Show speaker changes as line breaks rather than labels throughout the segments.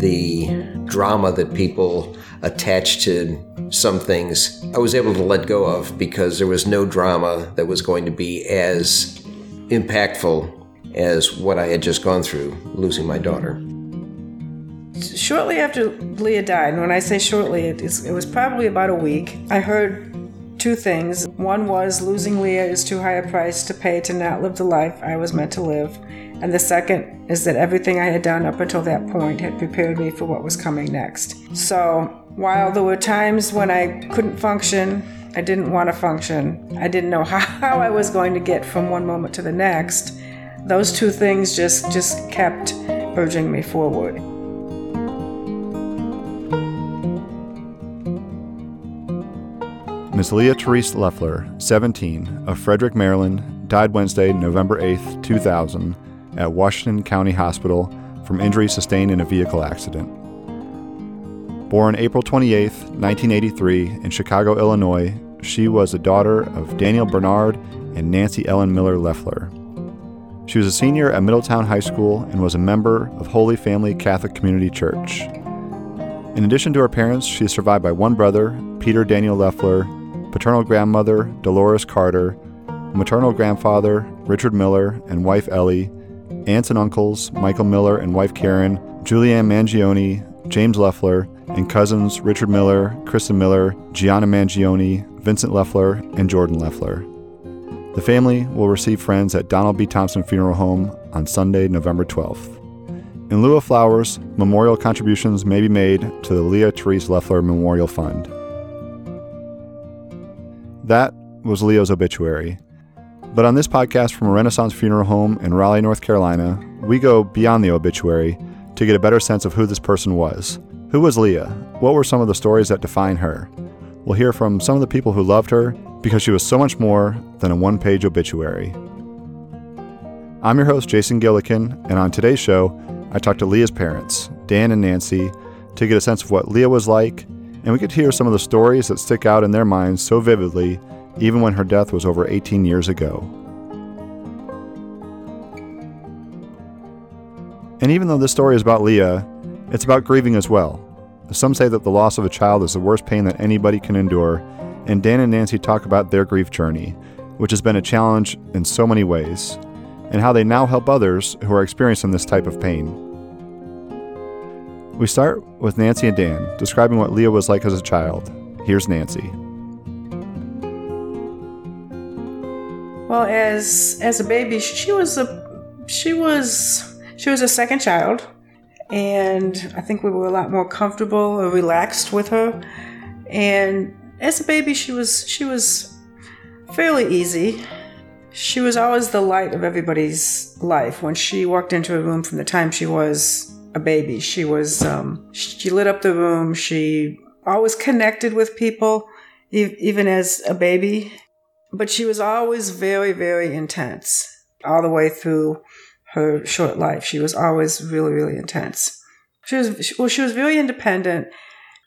the drama that people attach to some things, I was able to let go of because there was no drama that was going to be as impactful as what I had just gone through, losing my daughter.
Shortly after Leah died, and when I say shortly, it, it was probably about a week, I heard two things. One was losing Leah is too high a price to pay to not live the life I was meant to live. And the second is that everything I had done up until that point had prepared me for what was coming next. So while there were times when I couldn't function, I didn't want to function, I didn't know how I was going to get from one moment to the next, those two things just, just kept urging me forward.
Miss Leah Therese Leffler, 17, of Frederick, Maryland, died Wednesday, November 8, 2000, at Washington County Hospital from injuries sustained in a vehicle accident. Born April 28, 1983, in Chicago, Illinois, she was the daughter of Daniel Bernard and Nancy Ellen Miller Leffler. She was a senior at Middletown High School and was a member of Holy Family Catholic Community Church. In addition to her parents, she is survived by one brother, Peter Daniel Leffler, paternal grandmother, Dolores Carter, maternal grandfather, Richard Miller, and wife Ellie, aunts and uncles, Michael Miller and wife Karen, Julianne Mangione, James Leffler, and cousins Richard Miller, Kristen Miller, Gianna Mangione, Vincent Leffler, and Jordan Leffler. The family will receive friends at Donald B. Thompson Funeral Home on Sunday, November 12th. In lieu of flowers, memorial contributions may be made to the Leah Therese Leffler Memorial Fund. That was Leah's obituary. But on this podcast from a Renaissance funeral home in Raleigh, North Carolina, we go beyond the obituary to get a better sense of who this person was. Who was Leah? What were some of the stories that define her? We'll hear from some of the people who loved her because she was so much more than a one page obituary. I'm your host, Jason Gillikin, and on today's show, I talked to Leah's parents, Dan and Nancy, to get a sense of what Leah was like and we could hear some of the stories that stick out in their minds so vividly, even when her death was over 18 years ago. And even though this story is about Leah, it's about grieving as well. Some say that the loss of a child is the worst pain that anybody can endure, and Dan and Nancy talk about their grief journey, which has been a challenge in so many ways, and how they now help others who are experiencing this type of pain. We start with Nancy and Dan describing what Leah was like as a child. Here's Nancy.
Well, as as a baby, she was a she was she was a second child, and I think we were a lot more comfortable or relaxed with her. And as a baby, she was she was fairly easy. She was always the light of everybody's life. When she walked into a room from the time she was a baby. She was, um, she lit up the room. She always connected with people, e- even as a baby. But she was always very, very intense all the way through her short life. She was always really, really intense. She was, well, she was very independent.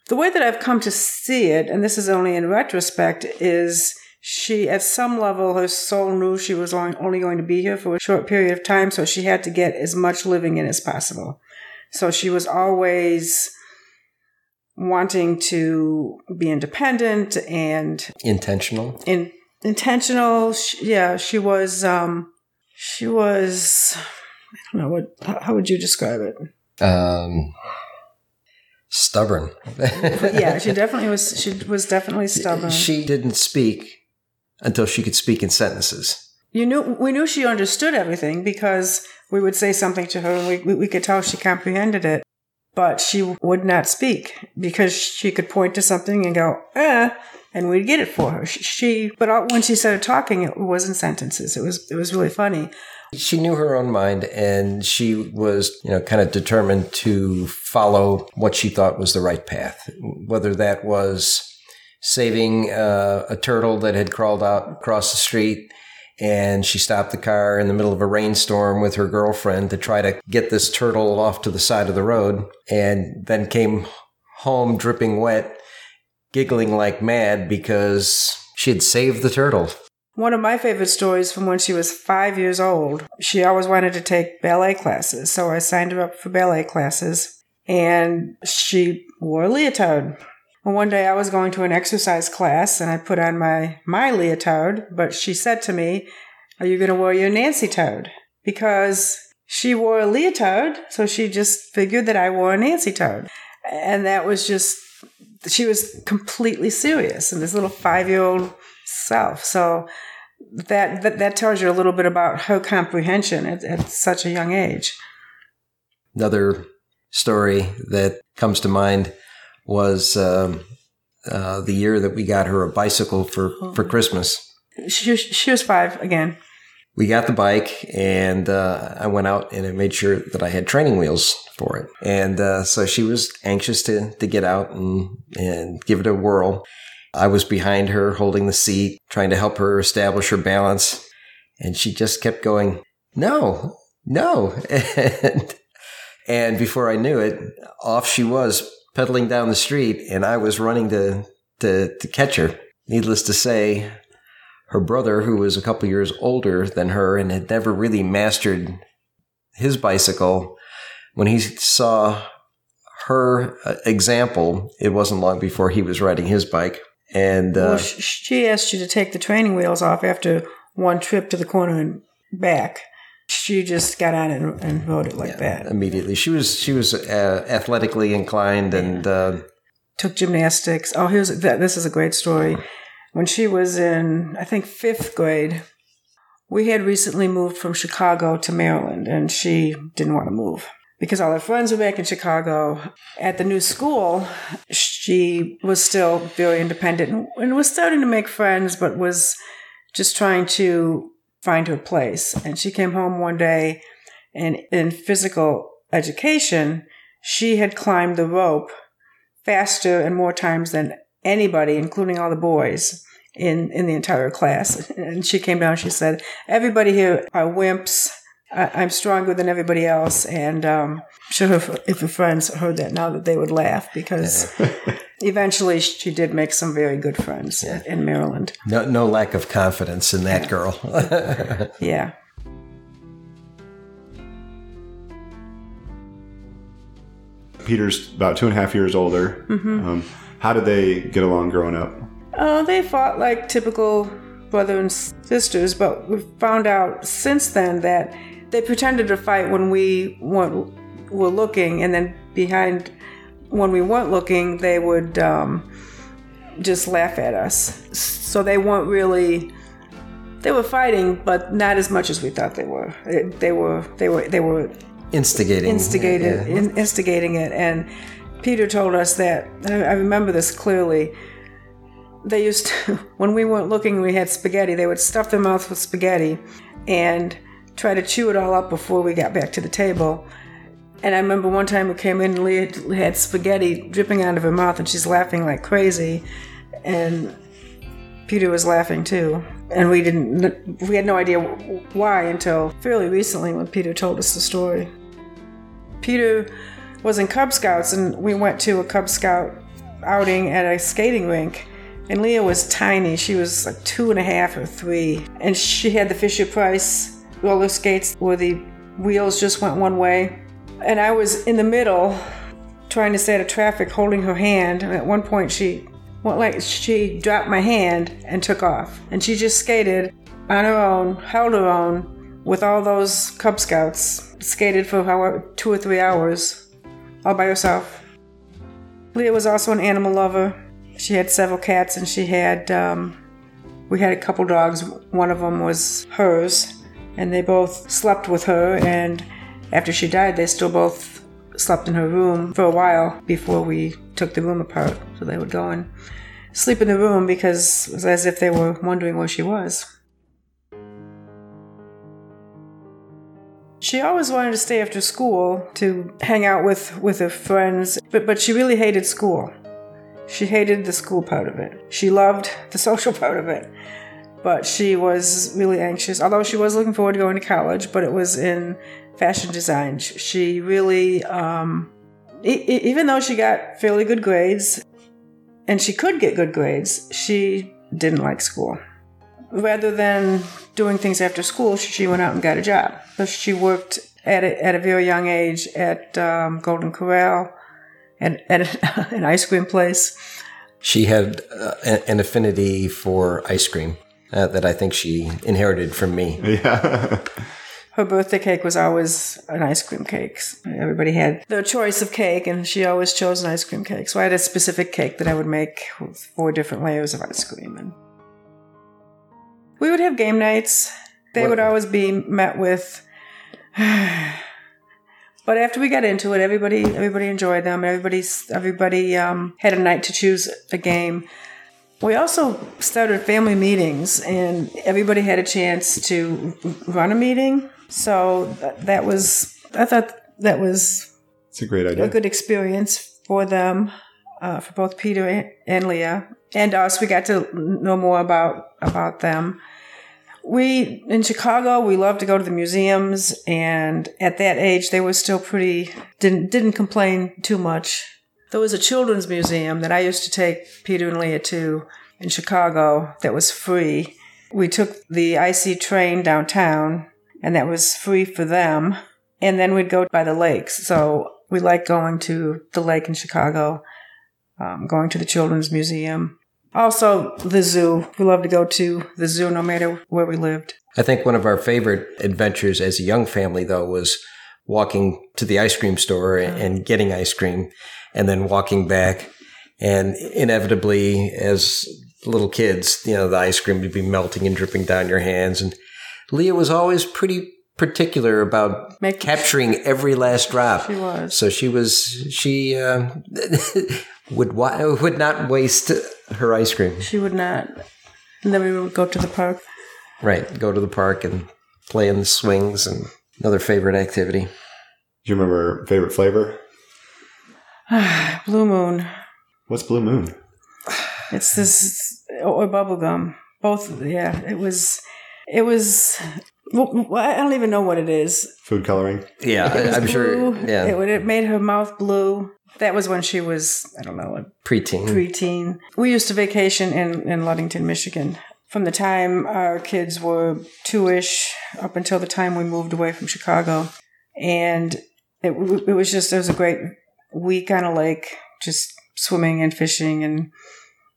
The way that I've come to see it, and this is only in retrospect, is she, at some level, her soul knew she was only going to be here for a short period of time, so she had to get as much living in as possible. So she was always wanting to be independent and
intentional.
In, intentional. She, yeah, she was. Um, she was. I don't know what. How would you describe it?
Um, stubborn.
yeah, she definitely was. She was definitely stubborn.
She didn't speak until she could speak in sentences.
You knew we knew she understood everything because we would say something to her and we, we could tell she comprehended it. But she would not speak because she could point to something and go, eh, and we'd get it for her. She, but when she started talking, it wasn't sentences. It was, it was really funny.
She knew her own mind and she was, you know, kind of determined to follow what she thought was the right path, whether that was saving uh, a turtle that had crawled out across the street and she stopped the car in the middle of a rainstorm with her girlfriend to try to get this turtle off to the side of the road and then came home dripping wet giggling like mad because she had saved the turtle
one of my favorite stories from when she was five years old she always wanted to take ballet classes so i signed her up for ballet classes and she wore a leotard. Well, one day I was going to an exercise class and I put on my, my leotard, but she said to me, Are you going to wear your Nancy toad? Because she wore a leotard, so she just figured that I wore a Nancy toad. And that was just, she was completely serious and this little five year old self. So that, that, that tells you a little bit about her comprehension at, at such a young age.
Another story that comes to mind was um, uh, the year that we got her a bicycle for, for Christmas.
She, she was five again.
We got the bike, and uh, I went out and I made sure that I had training wheels for it. And uh, so she was anxious to, to get out and, and give it a whirl. I was behind her holding the seat, trying to help her establish her balance. And she just kept going, no, no. And, and before I knew it, off she was pedaling down the street and I was running to, to, to catch her. Needless to say, her brother, who was a couple years older than her and had never really mastered his bicycle, when he saw her uh, example, it wasn't long before he was riding his bike. And uh,
well, she asked you to take the training wheels off after one trip to the corner and back. She just got on and, and it like yeah, that
immediately. She was she was uh, athletically inclined and uh,
took gymnastics. Oh, here's this is a great story. When she was in, I think fifth grade, we had recently moved from Chicago to Maryland, and she didn't want to move because all her friends were back in Chicago. At the new school, she was still very independent and was starting to make friends, but was just trying to find her place. And she came home one day and in physical education, she had climbed the rope faster and more times than anybody, including all the boys in, in the entire class. And she came down, she said, Everybody here are wimps. I, am stronger than everybody else. And um, I'm sure if, if her friends heard that now that they would laugh because eventually she did make some very good friends yeah. in Maryland.
No, no lack of confidence in that yeah.
girl. yeah.
Peter's about two and a half years older. Mm-hmm. Um, how did they get along growing up?
Oh, they fought like typical brother and sisters, but we found out since then that they pretended to fight when we weren't, were looking, and then behind when we weren't looking, they would um, just laugh at us. So they weren't really. They were fighting, but not as much as we thought they were. They were. They were. They were
instigating.
Instigated. Yeah. In, instigating it, and Peter told us that, I remember this clearly. They used to, when we weren't looking, we had spaghetti, they would stuff their mouth with spaghetti and try to chew it all up before we got back to the table. And I remember one time we came in Leah had spaghetti dripping out of her mouth and she's laughing like crazy. And Peter was laughing too. And we didn't, we had no idea why until fairly recently when Peter told us the story. Peter was in Cub Scouts, and we went to a Cub Scout outing at a skating rink. And Leah was tiny. She was like two and a half or three. And she had the Fisher Price roller skates where the wheels just went one way. And I was in the middle trying to stay out of traffic holding her hand. And at one point, she went like she dropped my hand and took off. And she just skated on her own, held her own with all those Cub Scouts, skated for however, two or three hours all by herself. Leah was also an animal lover. She had several cats and she had, um, we had a couple dogs. One of them was hers, and they both slept with her. And after she died, they still both slept in her room for a while before we took the room apart. So they would go and sleep in the room because it was as if they were wondering where she was. She always wanted to stay after school to hang out with, with her friends, but, but she really hated school. She hated the school part of it. She loved the social part of it. But she was really anxious, although she was looking forward to going to college, but it was in fashion design. She really, um, e- even though she got fairly good grades, and she could get good grades, she didn't like school rather than doing things after school, she went out and got a job. So she worked at a, at a very young age at um, Golden Corral, at, at an ice cream place.
She had uh, an affinity for ice cream uh, that I think she inherited from me.
Yeah.
Her birthday cake was always an ice cream cake. Everybody had their choice of cake, and she always chose an ice cream cake. So I had a specific cake that I would make with four different layers of ice cream. And we would have game nights. They
What-
would always be met with. But after we got into it, everybody everybody enjoyed them. Everybody's everybody um, had a night to choose a game. We also started family meetings, and everybody had a chance to run a meeting. So th- that was, I thought that was
It's a great idea.
a good experience for them, uh, for both Peter and, and Leah, and us. We got to know more about about them. We in Chicago, we love to go to the museums, and at that age, they were still pretty didn't didn't complain too much. There was a children's museum that I used to take Peter and Leah to in Chicago that was free. We took the IC train downtown, and that was free for them. And then we'd go by the lakes. So we like going to the lake in Chicago, um, going to the Children's Museum. Also, the zoo. We love to go to the zoo no matter where we lived.
I think one of our favorite adventures as a young family, though, was walking to the ice cream store and, and getting ice cream and then walking back. And inevitably, as little kids, you know, the ice cream would be melting and dripping down your hands. And Leah was always pretty particular about
Make-
capturing every last drop.
She was.
So she was, she uh, would, wa- would not waste her ice cream.
She would not. And then we would go to the park.
Right. Go to the park and play in the swings and another favorite activity.
Do you remember favorite flavor?
Blue Moon.
What's Blue Moon?
It's this or bubblegum. Both. Yeah. It was. It was. Well, I don't even know what it is.
Food coloring?
Yeah,
It was
I, am sure. Yeah,
It, would- it made her mouth blue. That was when she was, I don't know, a
preteen.
preteen. We used to vacation in, in Ludington, Michigan. From the time our kids were two ish up until the time we moved away from Chicago. And it, it was just, it was a great week on a lake, just swimming and fishing and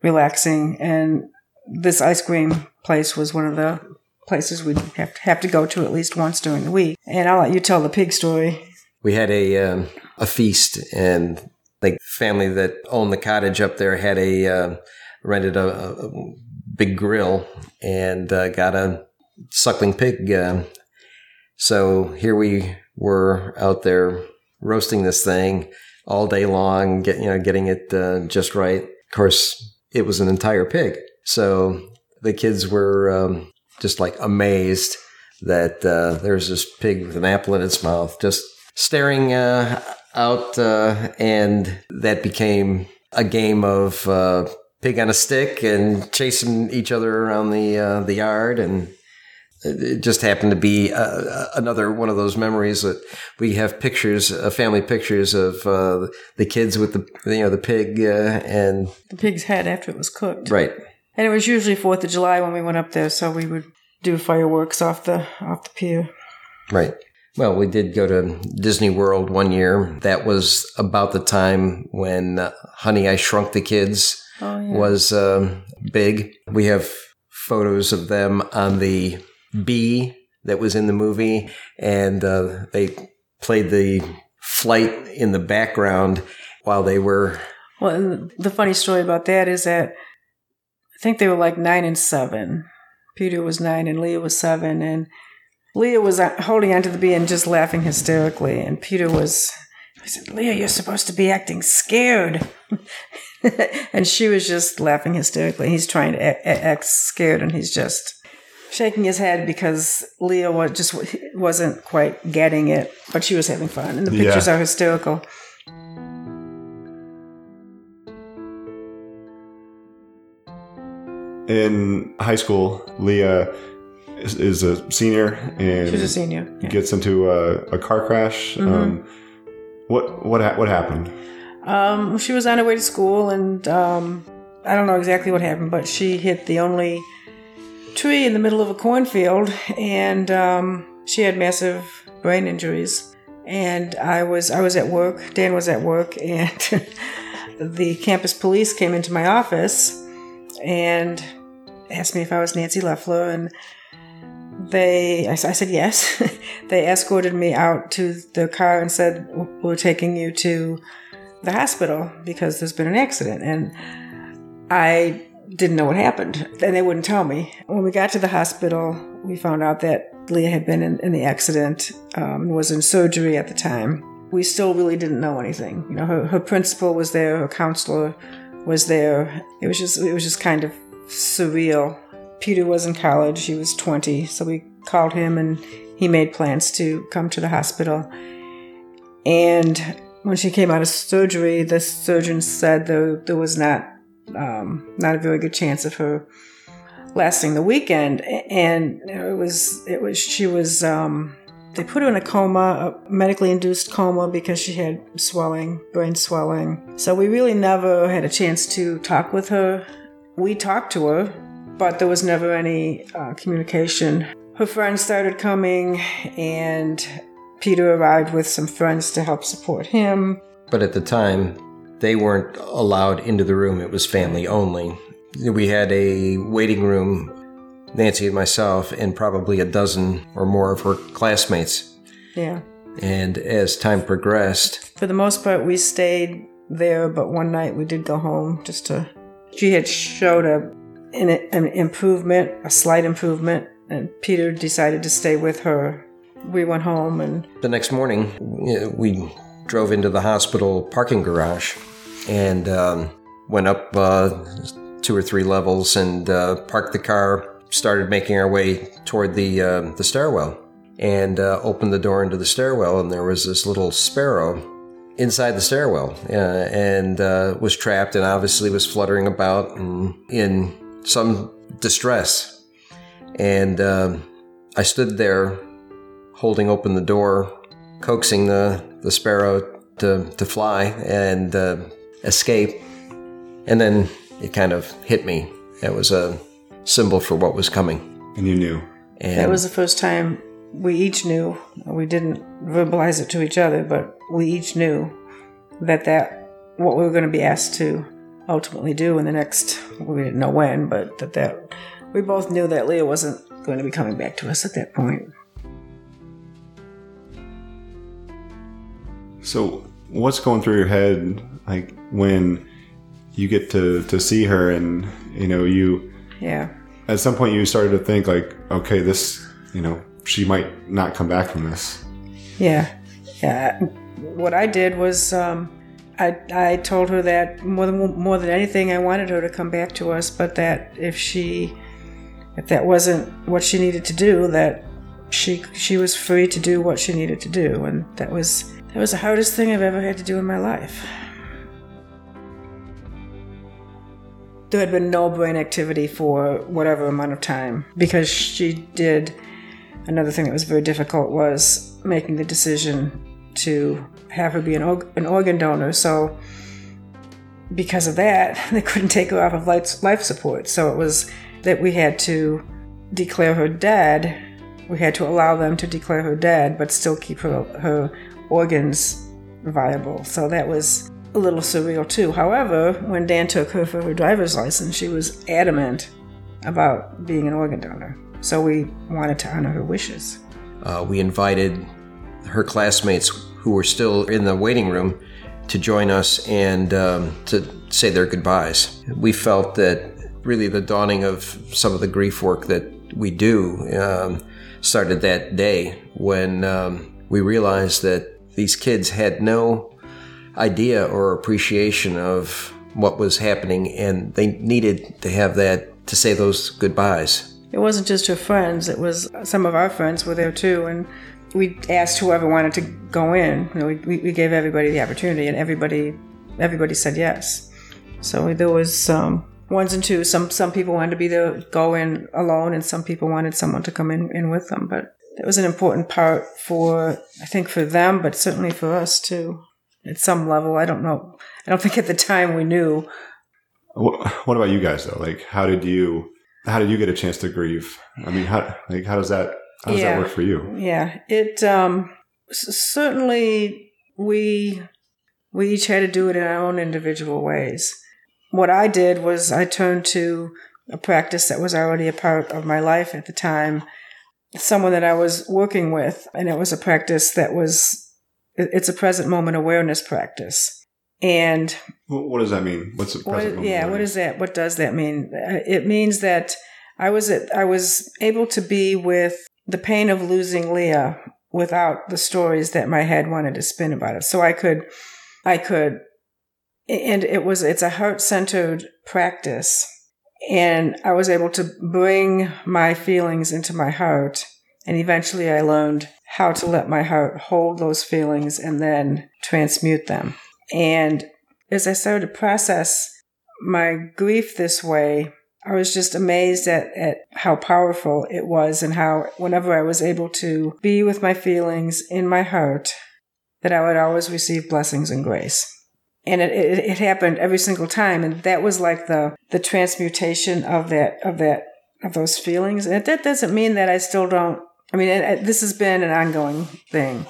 relaxing. And this ice cream place was one of the places we'd have to, have to go to at least once during the week. And I'll let you tell the pig story.
we had a um, a feast, and the family that owned the cottage up there had a uh, rented a, a big grill and uh, got a suckling pig. Uh, so here we were out there roasting this thing all day long, get you know getting it uh, just right. Of course, it was an entire pig, so the kids were um, just like amazed that uh, there's this pig with an apple in its mouth, just staring uh, out, uh, and that became a game of uh, pig on a stick and chasing each other around the uh, the yard, and it just happened to be uh, another one of those memories that we have pictures, uh, family pictures of uh, the kids with the you know the pig uh, and
The pig's head after it was cooked.
right.
And it was usually Fourth of July when we went up there, so we would do fireworks off the off the pier.
Right. Well, we did go to Disney World one year. That was about the time when uh, Honey, I Shrunk the Kids
Oh yeah.
was um, big. We have photos of them on the bee that was in the movie, and uh, they played the flight in the background while they were.
Well, the funny story about that is that I think they were like nine and seven. Peter was nine and Leah was seven, and Leah was uh, holding onto the bee and just laughing hysterically, and Peter was. I said, Leah, you're supposed to be acting scared. and she was just laughing hysterically. He's trying to act scared, and he's just shaking his head because Leah was just wasn't quite getting it, but she was having fun. And the
Yeah.
pictures are hysterical.
In high school, Leah is, is a senior and
She was a senior. yeah.
gets into a, a car crash.
Mm-hmm.
Um, what what ha- what happened?
Um, she was on her way to school, and um, I don't know exactly what happened, but she hit the only tree in the middle of a cornfield, and um, she had massive brain injuries, and I was I was at work. Dan was at work, and the campus police came into my office and asked me if I was Nancy Leffler, and they I, I said yes. they escorted me out to the car and said we're taking you to the hospital because there's been an accident, and I didn't know what happened, and they wouldn't tell me. When we got to the hospital, we found out that Leah had been in, in the accident, um, was in surgery at the time. We still really didn't know anything. You know, her, her principal was there, her counselor was there. It was just it was just kind of surreal. Peter was in college; he was 20, so we called him and he made plans to come to the hospital. And when she came out of surgery, the surgeon said there, there was not um, not a very good chance of her lasting the weekend. And it was it was she was um, they put her in a coma, a medically induced coma, because she had swelling, brain swelling. So we really never had a chance to talk with her. We talked to her, but there was never any uh, communication. Her friends started coming, and Peter arrived with some friends to help support him.
But at the time, they weren't allowed into the room, it was family only. We had a waiting room, Nancy and myself, and probably a dozen or more of her classmates.
Yeah.
And as time progressed,
For the most part, we stayed there, but one night we did go home just to. She had showed a, an, an improvement, a slight improvement, and Peter decided to stay with her. We went home and
the next morning, we drove into the hospital parking garage and um, went up uh, two or three levels and uh, parked the car. Started making our way toward the uh, the stairwell and uh, opened the door into the stairwell, and there was this little sparrow inside the stairwell uh, and uh, was trapped and obviously was fluttering about and in some distress. And um, I stood there holding open the door, coaxing the, the sparrow to, to fly and uh, escape. And then it kind of hit me. It was a symbol for what was coming.
And you knew.
And
that was the first time we each knew. We didn't verbalize it to each other, but we each knew that that what we were going to be asked to ultimately do in the next. We didn't know when, but that that we both knew that Leah wasn't going to be coming back to us at that point.
So, what's going through your head, like when you get to to see her, and you know, you
Yeah.
at some point you started to think like, okay, this, you know, she might not come back from this.
Yeah, yeah. What I did was um, I I told her that more than more than anything, I wanted her to come back to us, but that if she if that wasn't what she needed to do, that she she was free to do what she needed to do, and that was that was the hardest thing I've ever had to do in my life. There had been no brain activity for whatever amount of time because she did another thing that was very difficult was making the decision to have her be an, org- an organ donor. So, because of that, they couldn't take her off of life, support. So, it was that we had to declare her dead. We had to allow them to declare her dead, but still keep her, her organs viable. So, that was a little surreal too. However, when Dan took her for her driver's license, she was adamant about being an organ donor. So we wanted to honor her wishes.
uh, we invited her classmates who were still in the waiting room to join us and um, to say their goodbyes. We felt that really the dawning of some of the grief work that we do um, started that day when um, we realized that these kids had no idea or appreciation of what was happening and they needed to have that to say those goodbyes.
It wasn't just her friends, it was some of our friends were there too. And we asked whoever wanted to go in. You know, we, we gave everybody the opportunity, and everybody everybody said yes. So there was um, ones and twos. Some some people wanted to be there, go in alone, and some people wanted someone to come in, in with them. But that was an important part for I think for them, but certainly for us too. At some level, I don't know. I don't think at the time we knew.
What about you guys though? Like, how did you how did you get a chance to grieve? I mean, how like how does that How does
Yeah.
that work for you?
Yeah, it um, certainly we we each had to do it in our own individual ways. What I did was I turned to a practice that was already a part of my life at the time, someone that I was working with, and it was a practice that was it's a present moment awareness practice. And
What does that mean? What's the
what,
present moment
yeah, what is that? What does that mean? Uh, It means that I was at, I was able to be with the pain of losing Leah without the stories that my head wanted to spin about it. So I could, I could, and it was it's a heart centered practice, and I was able to bring my feelings into my heart, and eventually I learned how to let my heart hold those feelings and then transmute them. And as I started to process my grief this way, I was just amazed at, at how powerful it was and how whenever I was able to be with my feelings in my heart, that I would always receive blessings and grace. And it, it, it happened every single time. And that was like the, the transmutation of that, of that, of those feelings. And that doesn't mean that I still don't, I mean, it, this has been an ongoing thing.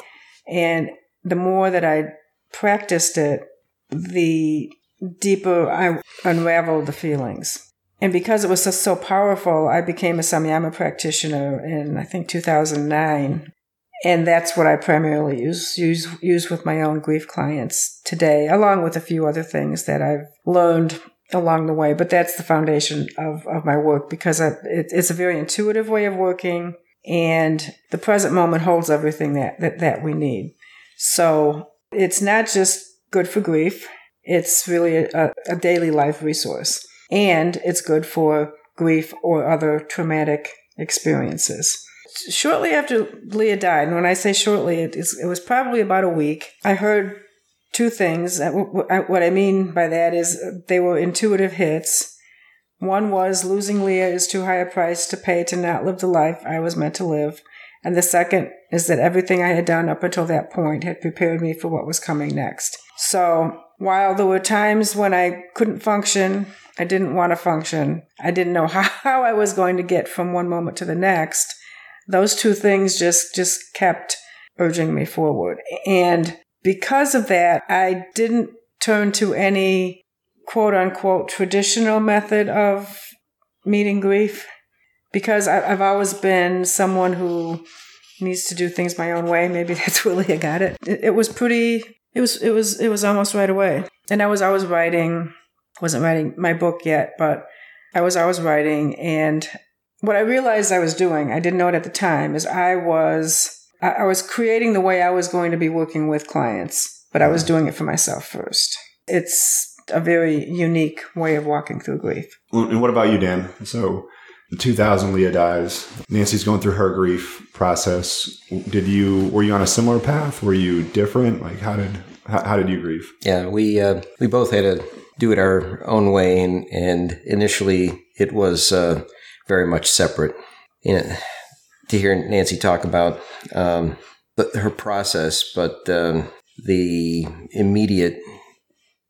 And the more that I practiced it, the deeper I unraveled the feelings. And because it was so, so powerful, I became a samyama practitioner in I think 2009, and that's what I primarily use use use with my own grief clients today, along with a few other things that I've learned along the way. But that's the foundation of of my work because I, it, it's a very intuitive way of working, and the present moment holds everything that that, that we need. So it's not just good for grief; it's really a, a daily life resource and it's good for grief or other traumatic experiences. Shortly after Leah died, and when I say shortly, it, is, it was probably about a week, I heard two things. Uh, wh- What I mean by that is they were intuitive hits. One was losing Leah is too high a price to pay to not live the life I was meant to live. And the second is that everything I had done up until that point had prepared me for what was coming next. So while there were times when I couldn't function, I didn't want to function, I didn't know how, I was going to get from one moment to the next, those two things just, just kept urging me forward. And because of that, I didn't turn to any quote unquote traditional method of meeting grief because I, I've always been someone who needs to do things my own way. Maybe that's really I got it. it. It was pretty. It was. It was. It was almost right away. And I was always writing. Wasn't writing my book yet, but I was always writing. And what I realized I was doing, I didn't know it at the time, is I was I I was creating the way I was going to be working with clients, but I was mm-hmm. doing it for myself first. It's a very unique way of walking through grief.
And what about you, Dan? So, the 2000 Leah dies. Nancy's going through her grief process. Did you were you on a similar path? Were you different? Like how did how, how did you grieve?
Yeah, we uh, we both had to do it our own way, and and initially it was uh, very much separate. You know, to hear Nancy talk about um, her process, but um, the immediate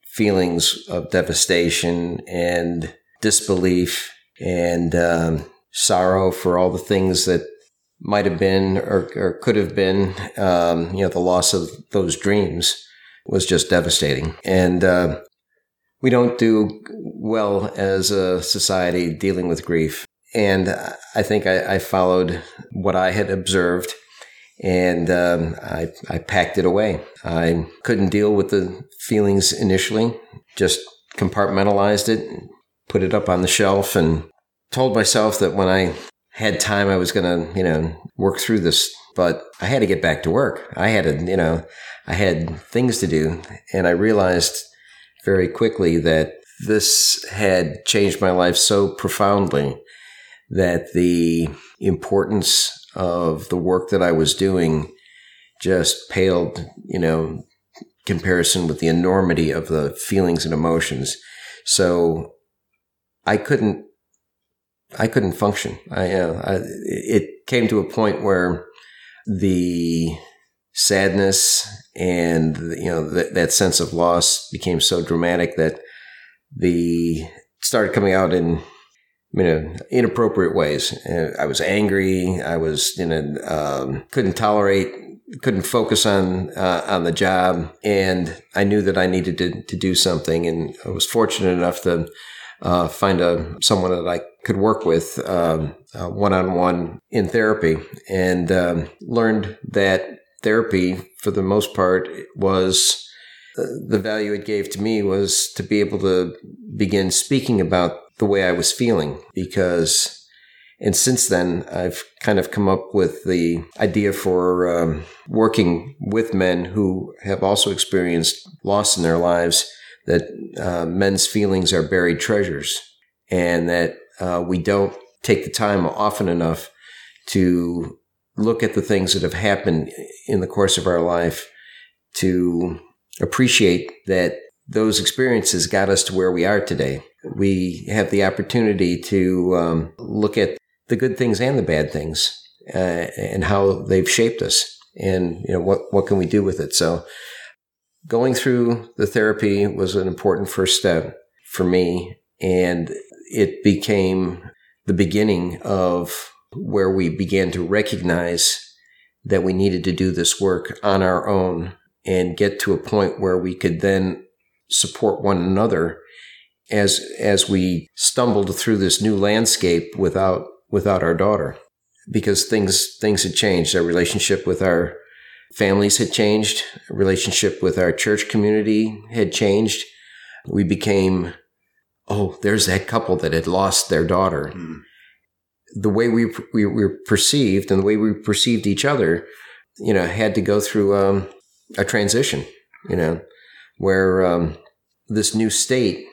feelings of devastation and disbelief and um, sorrow for all the things that might have been or, or could have been, um, you know, the loss of those dreams was just devastating. And uh, we don't do well as a society dealing with grief. And I think I, I followed what I had observed and um, I, I packed it away. I couldn't deal with the feelings initially, just compartmentalized it, put it up on the shelf, and told myself that when I had time, I was going to, you know, work through this. But I had to get back to work. I had to, you know, I had things to do. And I realized very quickly that this had changed my life so profoundly that the importance of the work that I was doing just paled, you know, comparison with the enormity of the feelings and emotions. So I couldn't, I couldn't function. I, uh, I it came to a point where the sadness and you know that, that sense of loss became so dramatic that the started coming out in you know, inappropriate ways. I was angry. I was, you know, um, couldn't tolerate, couldn't focus on uh, on the job, and I knew that I needed to to do something. And I was fortunate enough to uh, find a someone that I could work with one on one in therapy, and um, learned that therapy, for the most part, was the value it gave to me was to be able to begin speaking about the way I was feeling. Because and since then, I've kind of come up with the idea for um, working with men who have also experienced loss in their lives, that uh, men's feelings are buried treasures, and that uh, we don't take the time often enough to look at the things that have happened in the course of our life to appreciate that those experiences got us to where we are today. We have the opportunity to um, look at the good things and the bad things uh, and how they've shaped us and you know what what can we do with it so going through the therapy was an important first step for me and it became the beginning of where we began to recognize that we needed to do this work on our own and get to a point where we could then support one another as as we stumbled through this new landscape without without our daughter. Because things things had changed. Our relationship with our families had changed relationship with our church community had changed we became oh there's that couple that had lost their daughter mm. the way we, we were perceived and the way we perceived each other you know had to go through um, a transition, you know, where um, this new state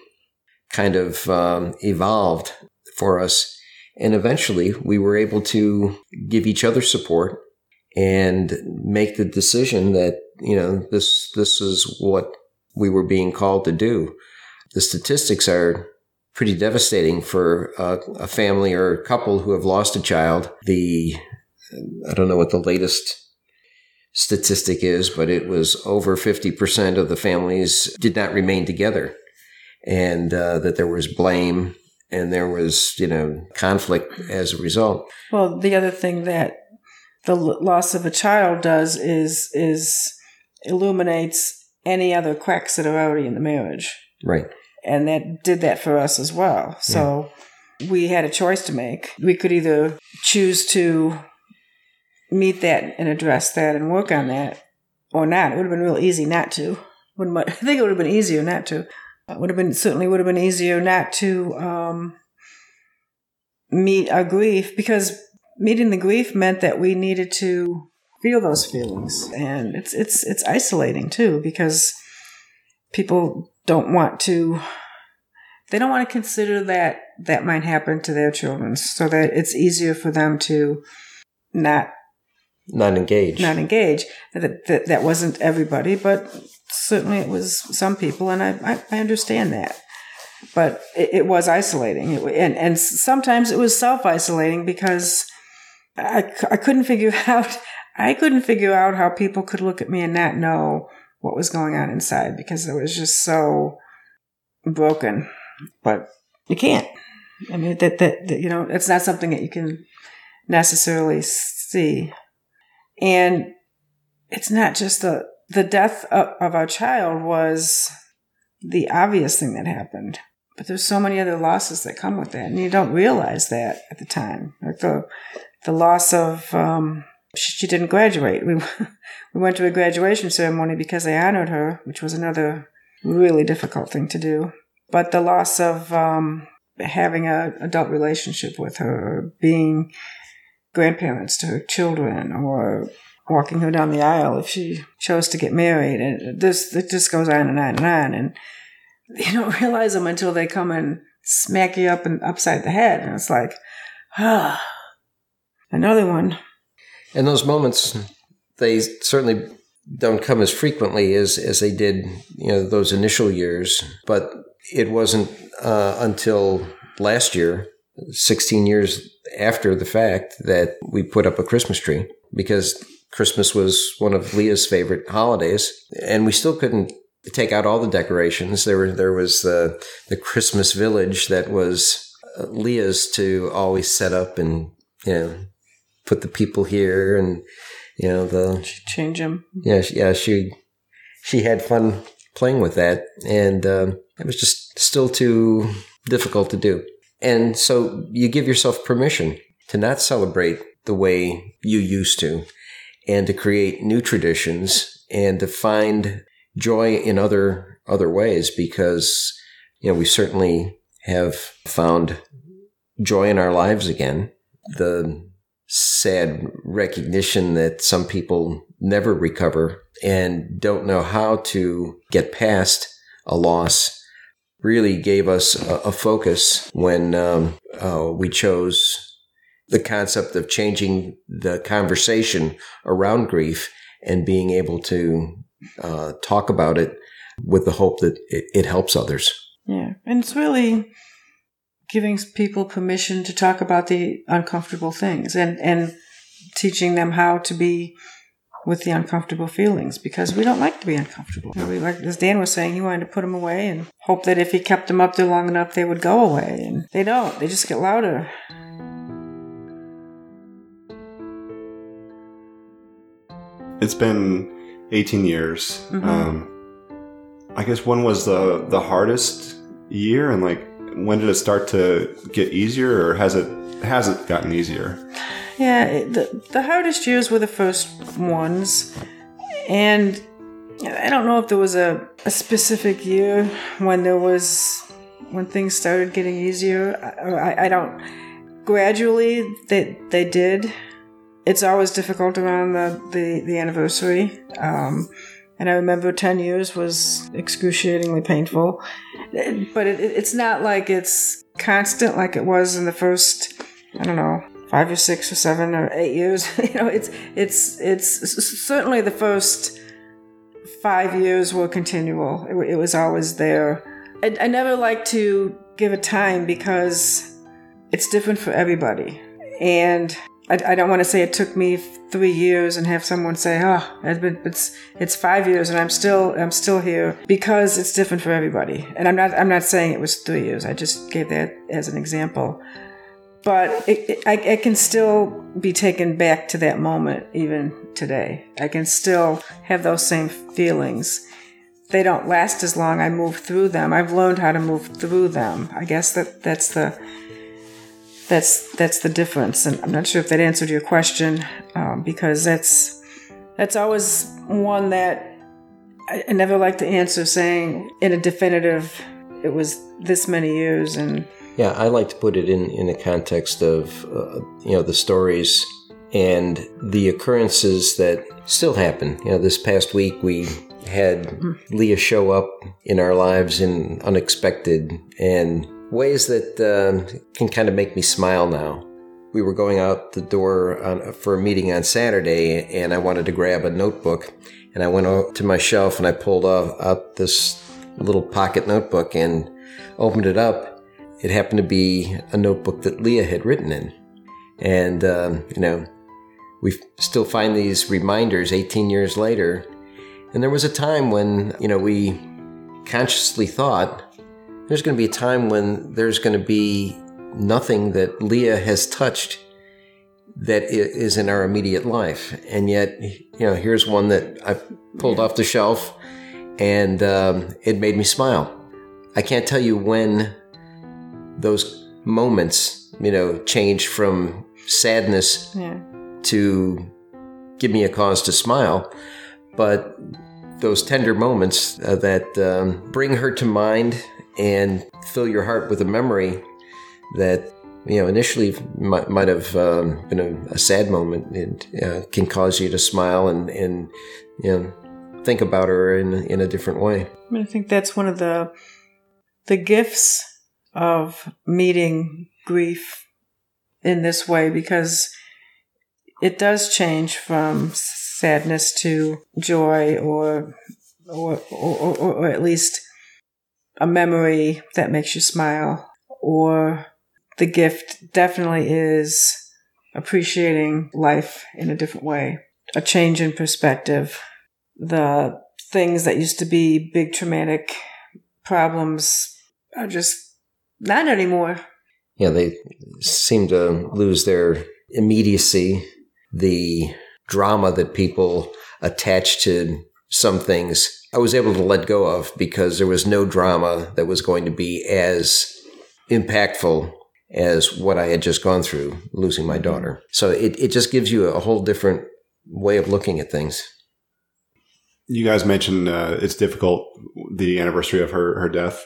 kind of um, evolved for us. And eventually we were able to give each other support and make the decision that, you know, this, this is what we were being called to do. The statistics are pretty devastating for a, a family or a couple who have lost a child. The, I don't know what the latest statistic is, but it was over 50% of the families did not remain together and uh, that there was blame and there was, you know, conflict as a result.
Well, the other thing that the loss of a child does is is illuminates any other cracks that are already in the marriage.
Right.
And that did that for us as well. So yeah. we had a choice to make. We could either choose to meet that and address that and work on that or not. It would have been real easy not to. Wouldn't I think it would have been easier not to. It would have been certainly would have been easier not to um, meet our grief because meeting the grief meant that we needed to feel those feelings, and it's it's it's isolating too because people don't want to. They don't want to consider that that might happen to their children, so that it's easier for them to not
not engage.
Not engage. That, that, that wasn't everybody, but certainly it was some people, and I, I, I understand that. But it, it was isolating, it, and and sometimes it was self isolating because I, I couldn't figure out I couldn't figure out how people could look at me and not know what was going on inside because it was just so broken. But you can't. I mean that that, that you know it's not something that you can necessarily see. And it's not just the the death of, of our child was the obvious thing that happened, but there's so many other losses that come with that, and you don't realize that at the time. Like the the loss of um, she, didn't graduate. We we went to a graduation ceremony because they honored her, which was another really difficult thing to do. But the loss of um, having an adult relationship with her, being grandparents to her children or walking her down the aisle if she chose to get married. And this, it just goes on and on and on. And you don't realize them until they come and smack you up and upside the head. And it's like, ah, another one.
And those moments, they certainly don't come as frequently as, as they did, you know, those initial years. But it wasn't uh, until last year 16 years after the fact that we put up a Christmas tree because Christmas was one of Leah's favorite holidays, and we still couldn't take out all the decorations. There were there was the the Christmas village that was Leah's to always set up and you know put the people here and you know the
change them.
Yeah, yeah. She she had fun playing with that, and um, it was just still too difficult to do. And so you give yourself permission to not celebrate the way you used to, and to create new traditions, and to find joy in other other ways because you know we certainly have found joy in our lives again. The sad recognition that some people never recover and don't know how to get past a loss really gave us a, a focus when um, uh, we chose the concept of changing the conversation around grief and being able to uh, talk about it with the hope that it, it helps others.
Yeah. And it's really giving people permission to talk about the uncomfortable things and, and teaching them how to be with the uncomfortable feelings because we don't like to be uncomfortable. We like, as Dan was saying, he wanted to put them away and hope that if he kept them up there long enough, they would go away. And they don't. They just get louder.
It's been 18 years. Mm-hmm. Um, I guess when was the the hardest year, and like when did it start to get easier, or has it has it gotten easier?
Yeah, the the hardest years were the first ones, and I don't know if there was a, a specific year when there was when things started getting easier. I, I don't. Gradually, they they did it's always difficult around the, the, the anniversary. Um, and I remember 10 years was excruciatingly painful. But it, it's not like it's constant like it was in the first, I don't know, five or six or seven or eight years. you know, it's, it's, it's certainly the first five years were continual. It, it was always there. I, I never like to give a time because it's different for everybody. And I, I don't want to say it took me three years and have someone say, "Oh, it's it's five years and I'm still I'm still here," because it's different for everybody. And I'm not I'm not saying it was three years. I just gave that as an example. But it, it, I, I can still be taken back to that moment even today. I can still have those same feelings. They don't last as long. I move through them. I've learned how to move through them. I guess that that's the that's that's the difference. And I'm not sure if that answered your question um, because that's that's always one that I, I never like to answer saying in a definitive. It was this many years and.
Yeah, I like to put it in in the context of uh, you know the stories and the occurrences that still happen. You know, this past week we had mm. Leah show up in our lives in unexpected and ways that um, can kind of make me smile now. We were going out the door on, for a meeting on Saturday, and I wanted to grab a notebook. And I went to my shelf and I pulled out this little pocket notebook and opened it up. It happened to be a notebook that Leah had written in. And, um, you know, we still find these reminders 18 years later. And there was a time when, you know, we consciously thought, there's going to be a time when there's going to be nothing that Leah has touched that is in our immediate life. And yet, you know, here's one that I pulled yeah. off the shelf and um, it made me smile. I can't tell you when those moments, you know, change from sadness yeah. to give me a cause to smile. But those tender moments uh, that um, bring her to mind and fill your heart with a memory that you know initially might, might have um, been a, a, sad moment. It uh, can cause you to smile and and you know think about her in in a different way.
I think that's one of the the gifts of meeting grief in this way because it does change from sadness to joy or or, or, or, or at least a memory that makes you smile, or the gift definitely is appreciating life in a different way, a change in perspective. The things that used to be big traumatic problems are just not anymore.
Yeah, they seem to lose their immediacy, the drama that people attach to some things. I was able to let go of because there was no drama that was going to be as impactful as what I had just gone through, losing my daughter. So it, it just gives you a whole different way of looking at things.
You guys mentioned uh, it's difficult, the anniversary of her, her death.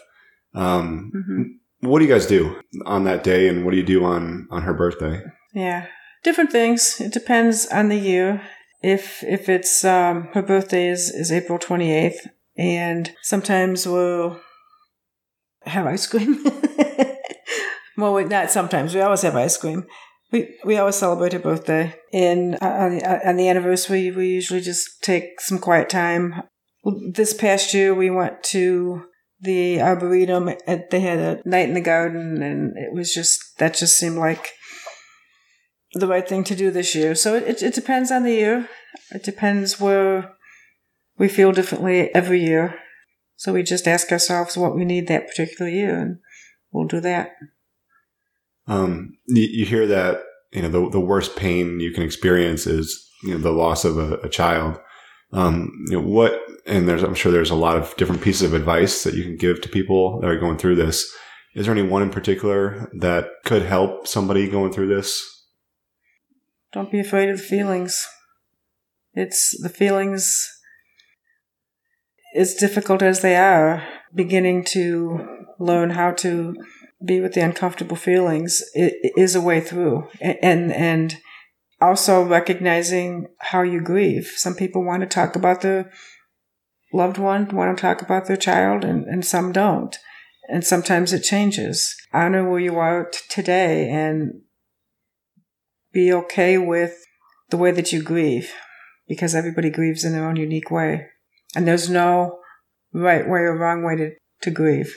Um, mm-hmm. What do you guys do on that day, and what do you do on, on her birthday?
Yeah, different things. It depends on the year. If if it's um, her birthday is, is April twenty eighth, and sometimes we'll have ice cream. well, not sometimes. We always have ice cream. We we always celebrate her birthday, and uh, on the, on the anniversary, we usually just take some quiet time. This past year, we went to the arboretum. They had a night in the garden, and it was just that just seemed like the right thing to do this year. So it it depends on the year. It depends where we feel differently every year. So we just ask ourselves what we need that particular year, and we'll do that.
Um, you, you, hear that you know the the worst pain you can experience is you know the loss of a, a child. Um, you know what, and there's I'm sure there's a lot of different pieces of advice that you can give to people that are going through this. Is there any one in particular that could help somebody going through this?
Don't be afraid of the feelings. It's the feelings. As difficult as they are, beginning to learn how to be with the uncomfortable feelings is a way through and and also recognizing how you grieve some people want to talk about their loved one want to talk about their child and, and some don't and sometimes it changes honor where you are today and be okay with the way that you grieve because everybody grieves in their own unique way and there's no right way or wrong way to, to grieve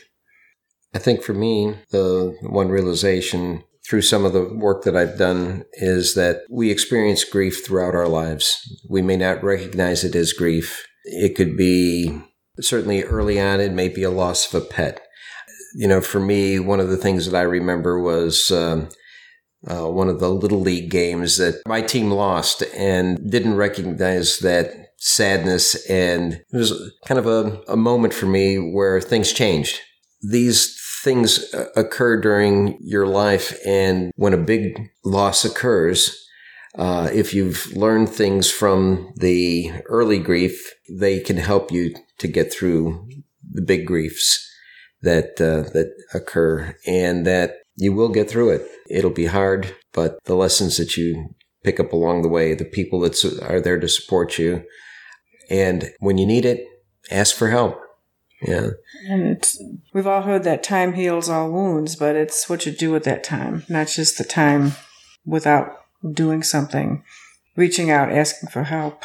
I think for me, the one realization through some of the work that I've done is that we experience grief throughout our lives. We may not recognize it as grief. It could be certainly early on, it may be a loss of a pet. You know, for me, one of the things that I remember was um, uh, one of the little league games that my team lost and didn't recognize that sadness. And it was kind of a, a moment for me where things changed. These things uh, occur during your life. And when a big loss occurs, uh, if you've learned things from the early grief, they can help you to get through the big griefs that uh, that occur, and that you will get through it. It'll be hard, but the lessons that you pick up along the way, the people that are there to support you, and when you need it, ask for help. Yeah.
And we've all heard that time heals all wounds, but it's what you do with that time, not just the time without doing something, reaching out, asking for help.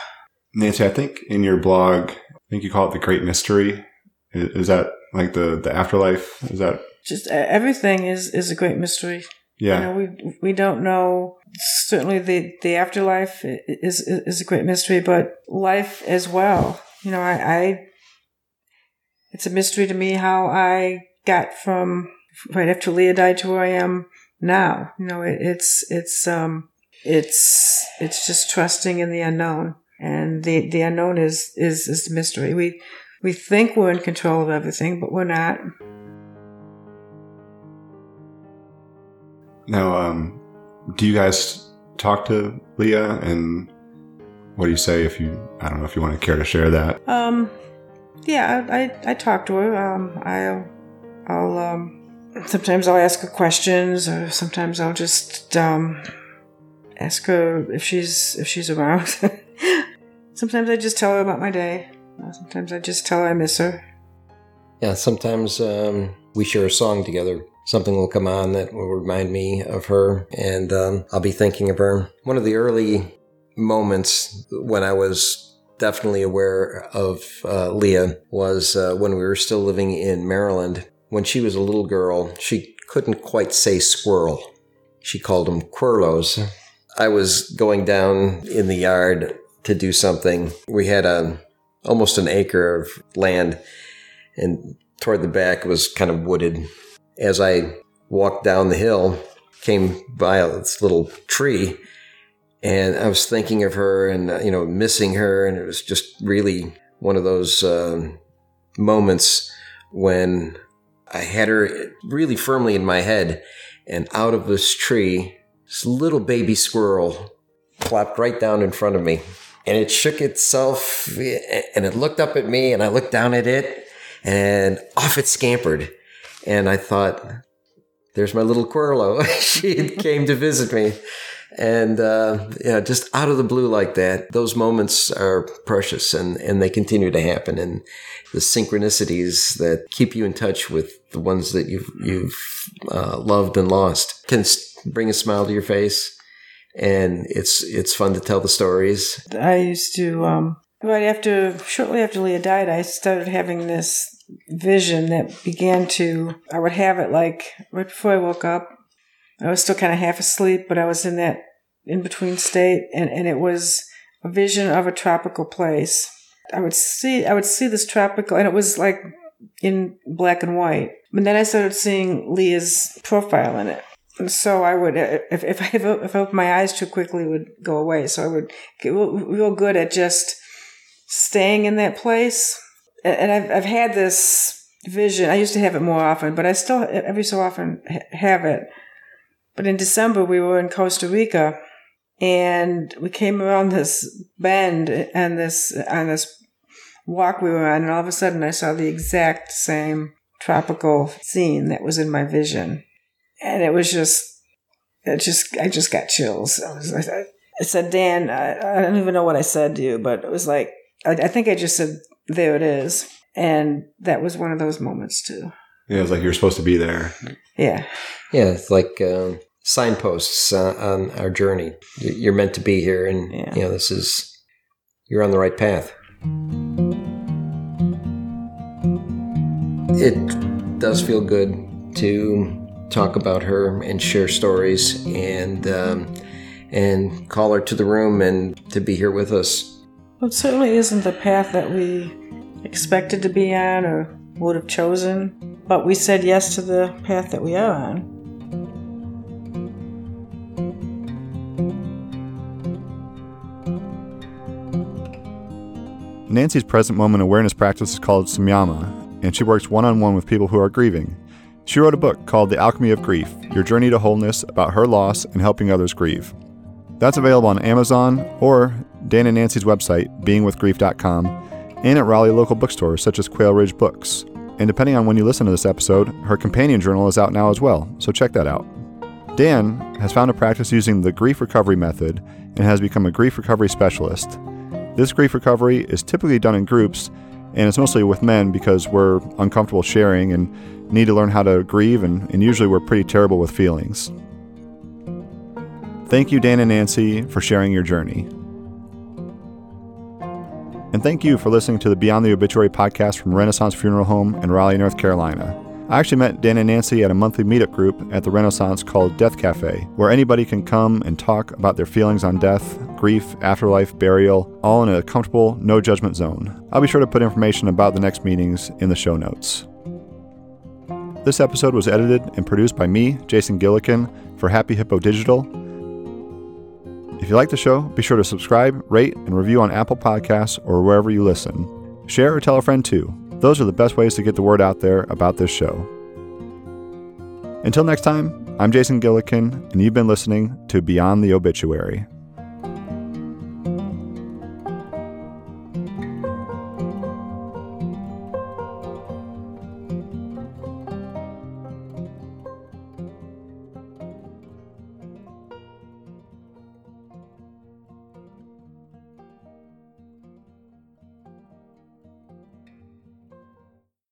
Nancy, I think in your blog, I think you call it the great mystery. Is that like the, the afterlife? Is that
just everything is, is a great mystery.
Yeah.
You know, we, we don't know. Certainly the, the afterlife is, is a great mystery, but life as well. You know, I, I it's a mystery to me how I got from right after Leah died to where I am now. You know, it, it's it's um it's it's just trusting in the unknown, and the the unknown is is is the mystery. We we think we're in control of everything, but we're not.
Now, um, do you guys talk to Leah, and what do you say if you? I don't know if you want to care to share that.
Um, yeah, I, I, I talk to her. Um, I'll, I'll, um, sometimes I'll ask her questions, or sometimes I'll just, um, ask her if she's, if she's around. sometimes I just tell her about my day. Sometimes I just tell her I miss her.
Yeah, sometimes, um, we share a song together. Something will come on that will remind me of her, and um, I'll be thinking of her. One of the early moments when I was definitely aware of uh, Leah was uh, when we were still living in Maryland. When she was a little girl, she couldn't quite say squirrel. She called them quirlos. I was going down in the yard to do something. We had a almost an acre of land, and toward the back was kind of wooded. As I walked down the hill, came by this little tree, and I was thinking of her and uh, you know missing her, and it was just really one of those uh, moments when I had her really firmly in my head, and out of this tree, this little baby squirrel plopped right down in front of me. And it shook itself and it looked up at me, and I looked down at it, and off it scampered. And I thought, there's my little Quirlo. she came to visit me. And, uh, yeah, just out of the blue like that, those moments are precious and, and they continue to happen. And the synchronicities that keep you in touch with the ones that you've, you've, uh, loved and lost can bring a smile to your face. And it's, it's fun to tell the stories.
I used to, um, right after, shortly after Leah died, I started having this vision that began to, I would have it like right before I woke up. I was still kind of half asleep, but I was in that in between state, and, and it was a vision of a tropical place. I would see, I would see this tropical, and it was like in black and white. But then I started seeing Leah's profile in it. And so I would, uh, if, if I, if I opened my eyes too quickly, it would go away. So I would get real good at just staying in that place. And I've, I've had this vision. I used to have it more often, but I still every so often have it. But in December, we were in Costa Rica and we came around this bend and this, on this walk we were on. And all of a sudden I saw the exact same tropical scene that was in my vision. And it was just, it just, I just got chills. I was like, I said, Dan, I, I don't even know what I said to you, but it was like, I, I think I just said, there it is. And that was one of those moments too.
Yeah, it was like you're supposed to be there.
Yeah.
Yeah, it's like uh, signposts uh, on our journey. You're meant to be here, and yeah. you know this is you're on the right path. It does feel good to talk about her and share stories and um, and call her to the room and to be here with us.
Well, it certainly isn't the path that we expected to be on or would have chosen, but we said yes to the path that we are on.
Nancy's present moment awareness practice is called Samyama, and she works one on one with people who are grieving. She wrote a book called The Alchemy of Grief Your Journey to Wholeness about her loss and helping others grieve. That's available on Amazon or Dan and Nancy's website, beingwithgrief.com, and at Raleigh local bookstores such as Quail Ridge Books. And depending on when you listen to this episode, her companion journal is out now as well, so check that out. Dan has found a practice using the grief recovery method and has become a grief recovery specialist. This grief recovery is typically done in groups, and it's mostly with men because we're uncomfortable sharing and need to learn how to grieve, and, and usually we're pretty terrible with feelings. Thank you, Dan and Nancy, for sharing your journey. And thank you for listening to the Beyond the Obituary podcast from Renaissance Funeral Home in Raleigh, North Carolina. I actually met Dan and Nancy at a monthly meetup group at the Renaissance called Death Cafe, where anybody can come and talk about their feelings on death, grief, afterlife, burial, all in a comfortable, no judgment zone. I'll be sure to put information about the next meetings in the show notes. This episode was edited and produced by me, Jason Gillikin, for Happy Hippo Digital. If you like the show, be sure to subscribe, rate, and review on Apple Podcasts or wherever you listen. Share or tell a friend too. Those are the best ways to get the word out there about this show. Until next time, I'm Jason Gillikin, and you've been listening to Beyond the Obituary.